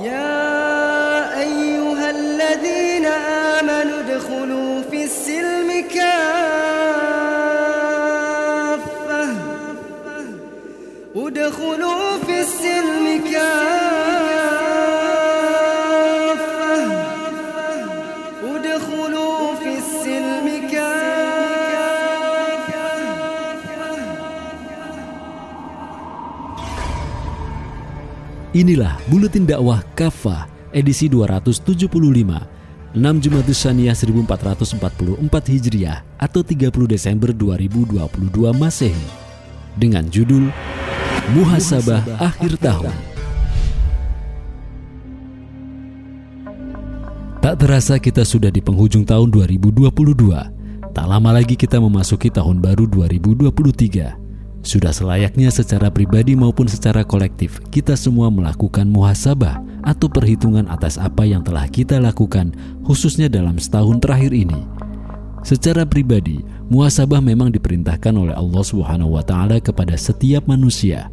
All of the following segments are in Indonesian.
يا أيها الذين آمنوا ادخلوا في السلم كافة. ادخلوا في السلم Inilah Buletin Dakwah Kafah edisi 275 6 Jumadus Saniyah 1444 Hijriah atau 30 Desember 2022 Masehi dengan judul Muhasabah Akhir Tahun. Tak terasa kita sudah di penghujung tahun 2022. Tak lama lagi kita memasuki tahun baru 2023. Sudah selayaknya secara pribadi maupun secara kolektif kita semua melakukan muhasabah atau perhitungan atas apa yang telah kita lakukan khususnya dalam setahun terakhir ini. Secara pribadi, muhasabah memang diperintahkan oleh Allah Subhanahu wa taala kepada setiap manusia.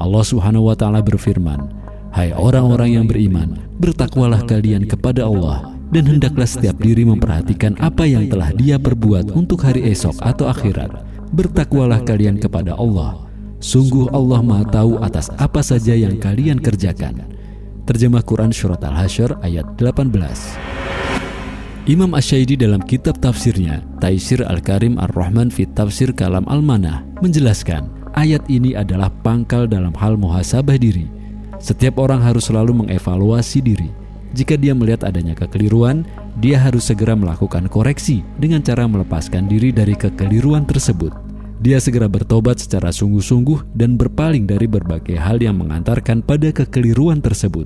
Allah Subhanahu wa taala berfirman, "Hai orang-orang yang beriman, bertakwalah kalian kepada Allah dan hendaklah setiap diri memperhatikan apa yang telah dia perbuat untuk hari esok atau akhirat." Bertakwalah kalian kepada Allah. Sungguh Allah Maha tahu atas apa saja yang kalian kerjakan. Terjemah Quran Surat Al-Hasyr ayat 18. Imam Asyaidi dalam kitab tafsirnya, Taisir Al-Karim Ar-Rahman Fit Tafsir Kalam Al-Manah, menjelaskan ayat ini adalah pangkal dalam hal muhasabah diri. Setiap orang harus selalu mengevaluasi diri. Jika dia melihat adanya kekeliruan, dia harus segera melakukan koreksi dengan cara melepaskan diri dari kekeliruan tersebut. Dia segera bertobat secara sungguh-sungguh dan berpaling dari berbagai hal yang mengantarkan pada kekeliruan tersebut.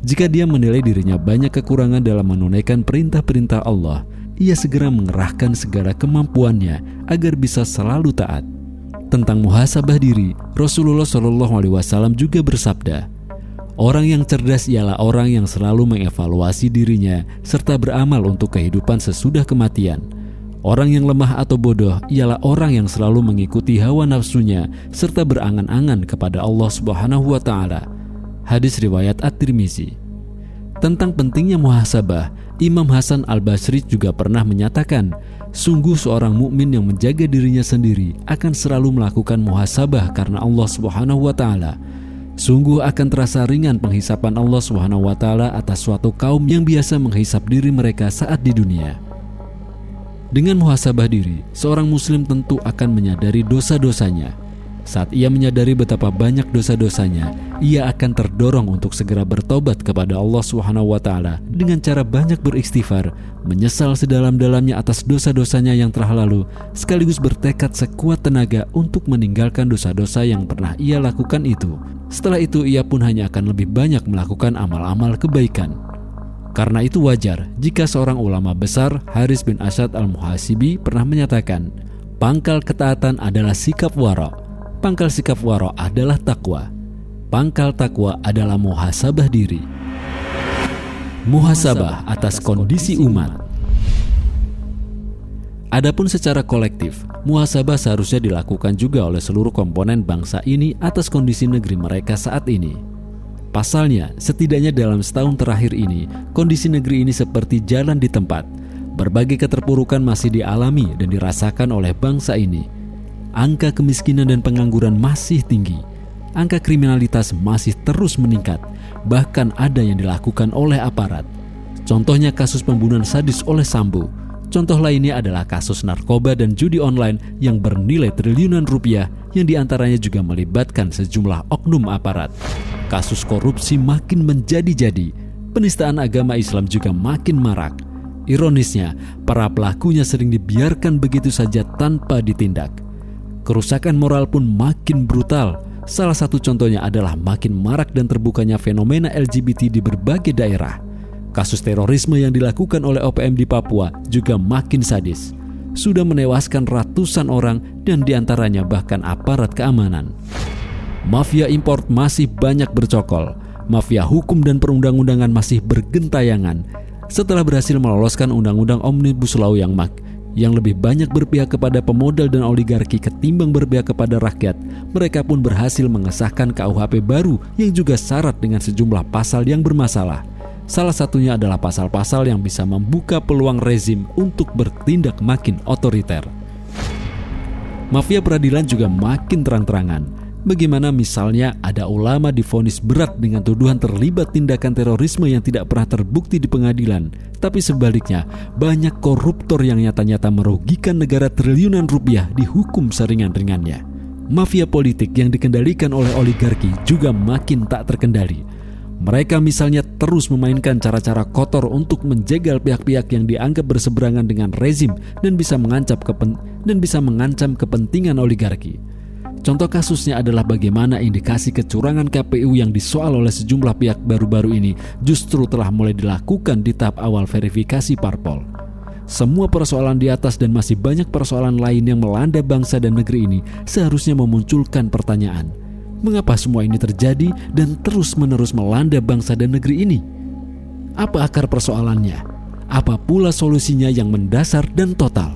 Jika dia menilai dirinya banyak kekurangan dalam menunaikan perintah-perintah Allah, ia segera mengerahkan segala kemampuannya agar bisa selalu taat. Tentang muhasabah diri, Rasulullah Shallallahu Alaihi Wasallam juga bersabda, Orang yang cerdas ialah orang yang selalu mengevaluasi dirinya serta beramal untuk kehidupan sesudah kematian. Orang yang lemah atau bodoh ialah orang yang selalu mengikuti hawa nafsunya serta berangan-angan kepada Allah Subhanahu wa taala. Hadis riwayat At-Tirmizi. Tentang pentingnya muhasabah, Imam Hasan Al-Basri juga pernah menyatakan, sungguh seorang mukmin yang menjaga dirinya sendiri akan selalu melakukan muhasabah karena Allah Subhanahu wa taala. Sungguh akan terasa ringan penghisapan Allah taala atas suatu kaum yang biasa menghisap diri mereka saat di dunia. Dengan muhasabah diri, seorang muslim tentu akan menyadari dosa-dosanya saat ia menyadari betapa banyak dosa-dosanya, ia akan terdorong untuk segera bertobat kepada Allah Subhanahu wa taala dengan cara banyak beristighfar, menyesal sedalam-dalamnya atas dosa-dosanya yang telah lalu, sekaligus bertekad sekuat tenaga untuk meninggalkan dosa-dosa yang pernah ia lakukan itu. Setelah itu ia pun hanya akan lebih banyak melakukan amal-amal kebaikan. Karena itu wajar jika seorang ulama besar Haris bin Asad al-Muhasibi pernah menyatakan, pangkal ketaatan adalah sikap warok Pangkal sikap waro adalah takwa. Pangkal takwa adalah muhasabah diri. Muhasabah atas kondisi umat. Adapun secara kolektif, muhasabah seharusnya dilakukan juga oleh seluruh komponen bangsa ini atas kondisi negeri mereka saat ini. Pasalnya, setidaknya dalam setahun terakhir ini, kondisi negeri ini seperti jalan di tempat. Berbagai keterpurukan masih dialami dan dirasakan oleh bangsa ini angka kemiskinan dan pengangguran masih tinggi. Angka kriminalitas masih terus meningkat, bahkan ada yang dilakukan oleh aparat. Contohnya kasus pembunuhan sadis oleh Sambo. Contoh lainnya adalah kasus narkoba dan judi online yang bernilai triliunan rupiah yang di antaranya juga melibatkan sejumlah oknum aparat. Kasus korupsi makin menjadi-jadi, penistaan agama Islam juga makin marak. Ironisnya, para pelakunya sering dibiarkan begitu saja tanpa ditindak. Kerusakan moral pun makin brutal. Salah satu contohnya adalah makin marak dan terbukanya fenomena LGBT di berbagai daerah. Kasus terorisme yang dilakukan oleh OPM di Papua juga makin sadis. Sudah menewaskan ratusan orang dan di antaranya bahkan aparat keamanan. Mafia import masih banyak bercokol. Mafia hukum dan perundang-undangan masih bergentayangan. Setelah berhasil meloloskan Undang-Undang Omnibus Law yang mak yang lebih banyak berpihak kepada pemodal dan oligarki ketimbang berpihak kepada rakyat, mereka pun berhasil mengesahkan KUHP baru yang juga syarat dengan sejumlah pasal yang bermasalah. Salah satunya adalah pasal-pasal yang bisa membuka peluang rezim untuk bertindak makin otoriter. Mafia peradilan juga makin terang-terangan. Bagaimana misalnya ada ulama difonis berat dengan tuduhan terlibat tindakan terorisme yang tidak pernah terbukti di pengadilan, tapi sebaliknya banyak koruptor yang nyata-nyata merugikan negara triliunan rupiah dihukum seringan-ringannya. Mafia politik yang dikendalikan oleh oligarki juga makin tak terkendali. Mereka misalnya terus memainkan cara-cara kotor untuk menjegal pihak-pihak yang dianggap berseberangan dengan rezim dan bisa mengancam kepen dan bisa mengancam kepentingan oligarki. Contoh kasusnya adalah bagaimana indikasi kecurangan KPU yang disoal oleh sejumlah pihak baru-baru ini justru telah mulai dilakukan di tahap awal verifikasi parpol. Semua persoalan di atas dan masih banyak persoalan lain yang melanda bangsa dan negeri ini seharusnya memunculkan pertanyaan – Mengapa semua ini terjadi dan terus-menerus melanda bangsa dan negeri ini? Apa akar persoalannya? Apa pula solusinya yang mendasar dan total?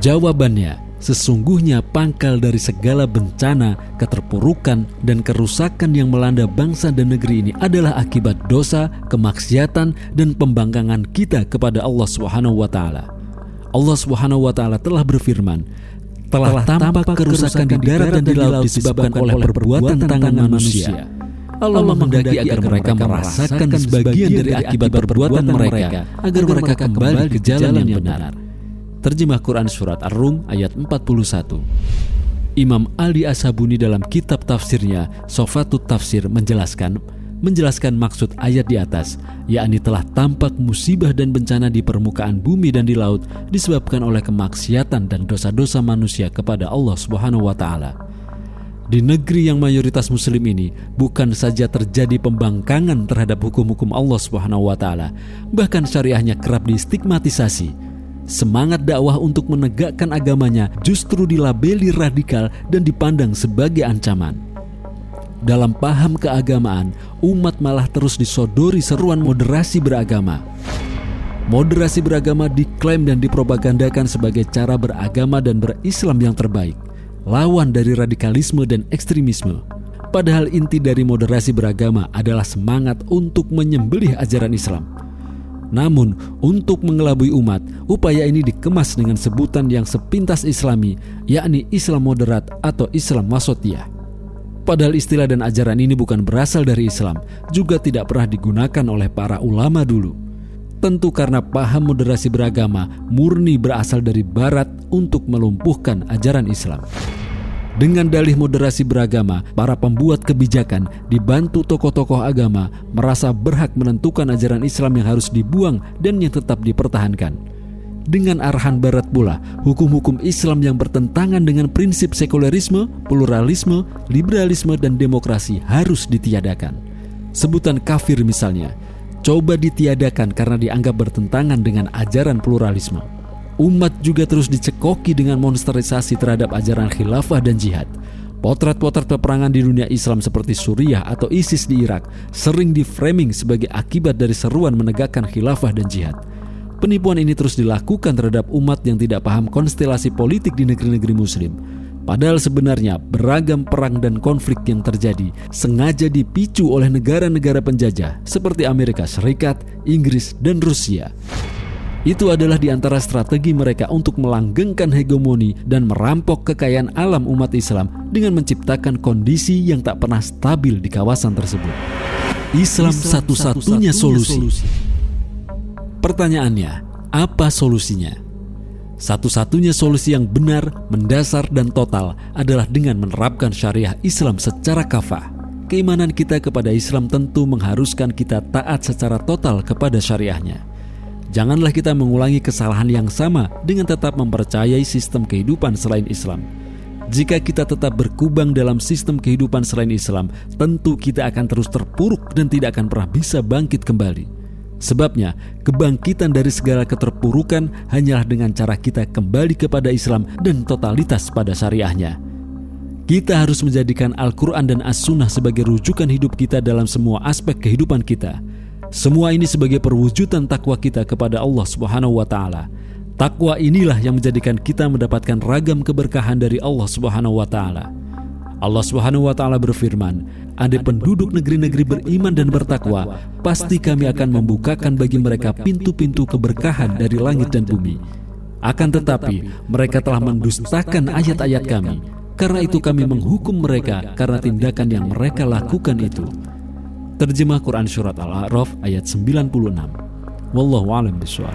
Jawabannya, sesungguhnya pangkal dari segala bencana, keterpurukan, dan kerusakan yang melanda bangsa dan negeri ini adalah akibat dosa, kemaksiatan, dan pembangkangan kita kepada Allah Subhanahu wa taala. Allah Subhanahu wa taala telah berfirman, telah tampak kerusakan di darat dan di laut disebabkan oleh perbuatan tangan manusia. Allah menghendaki agar mereka merasakan sebagian dari akibat perbuatan mereka agar mereka kembali ke jalan yang benar. Terjemah Quran Surat Ar-Rum ayat 41 Imam Ali Ashabuni dalam kitab tafsirnya Sofatut Tafsir menjelaskan menjelaskan maksud ayat di atas, yakni telah tampak musibah dan bencana di permukaan bumi dan di laut disebabkan oleh kemaksiatan dan dosa-dosa manusia kepada Allah Subhanahu wa. Di negeri yang mayoritas muslim ini bukan saja terjadi pembangkangan terhadap hukum-hukum Allah Subhanahu wa bahkan syariahnya kerap distigmatisasi. Semangat dakwah untuk menegakkan agamanya justru dilabeli radikal dan dipandang sebagai ancaman dalam paham keagamaan, umat malah terus disodori seruan moderasi beragama. Moderasi beragama diklaim dan dipropagandakan sebagai cara beragama dan berislam yang terbaik, lawan dari radikalisme dan ekstremisme. Padahal inti dari moderasi beragama adalah semangat untuk menyembelih ajaran Islam. Namun, untuk mengelabui umat, upaya ini dikemas dengan sebutan yang sepintas islami, yakni Islam moderat atau Islam wasotiyah. Padahal istilah dan ajaran ini bukan berasal dari Islam, juga tidak pernah digunakan oleh para ulama dulu. Tentu karena paham moderasi beragama murni berasal dari Barat untuk melumpuhkan ajaran Islam. Dengan dalih moderasi beragama, para pembuat kebijakan dibantu tokoh-tokoh agama merasa berhak menentukan ajaran Islam yang harus dibuang dan yang tetap dipertahankan dengan arahan barat pula, hukum-hukum Islam yang bertentangan dengan prinsip sekularisme, pluralisme, liberalisme, dan demokrasi harus ditiadakan. Sebutan kafir misalnya, coba ditiadakan karena dianggap bertentangan dengan ajaran pluralisme. Umat juga terus dicekoki dengan monsterisasi terhadap ajaran khilafah dan jihad. Potret-potret peperangan di dunia Islam seperti Suriah atau ISIS di Irak sering diframing sebagai akibat dari seruan menegakkan khilafah dan jihad. Penipuan ini terus dilakukan terhadap umat yang tidak paham konstelasi politik di negeri-negeri Muslim. Padahal sebenarnya beragam perang dan konflik yang terjadi sengaja dipicu oleh negara-negara penjajah seperti Amerika Serikat, Inggris, dan Rusia. Itu adalah di antara strategi mereka untuk melanggengkan hegemoni dan merampok kekayaan alam umat Islam dengan menciptakan kondisi yang tak pernah stabil di kawasan tersebut. Islam, satu-satunya solusi. Pertanyaannya, apa solusinya? Satu-satunya solusi yang benar, mendasar, dan total adalah dengan menerapkan syariah Islam secara kafah. Keimanan kita kepada Islam tentu mengharuskan kita taat secara total kepada syariahnya. Janganlah kita mengulangi kesalahan yang sama dengan tetap mempercayai sistem kehidupan selain Islam. Jika kita tetap berkubang dalam sistem kehidupan selain Islam, tentu kita akan terus terpuruk dan tidak akan pernah bisa bangkit kembali. Sebabnya, kebangkitan dari segala keterpurukan hanyalah dengan cara kita kembali kepada Islam dan totalitas pada syariahnya. Kita harus menjadikan Al-Quran dan As-Sunnah sebagai rujukan hidup kita dalam semua aspek kehidupan kita. Semua ini sebagai perwujudan takwa kita kepada Allah Subhanahu wa Ta'ala. Takwa inilah yang menjadikan kita mendapatkan ragam keberkahan dari Allah Subhanahu wa taala. Allah Subhanahu wa taala berfirman, "Ada penduduk negeri-negeri beriman dan bertakwa, pasti kami akan membukakan bagi mereka pintu-pintu keberkahan dari langit dan bumi." Akan tetapi, mereka telah mendustakan ayat-ayat kami. Karena itu kami menghukum mereka karena tindakan yang mereka lakukan itu. Terjemah Quran Surat Al-A'raf ayat 96 Wallahu a'lam bishawab.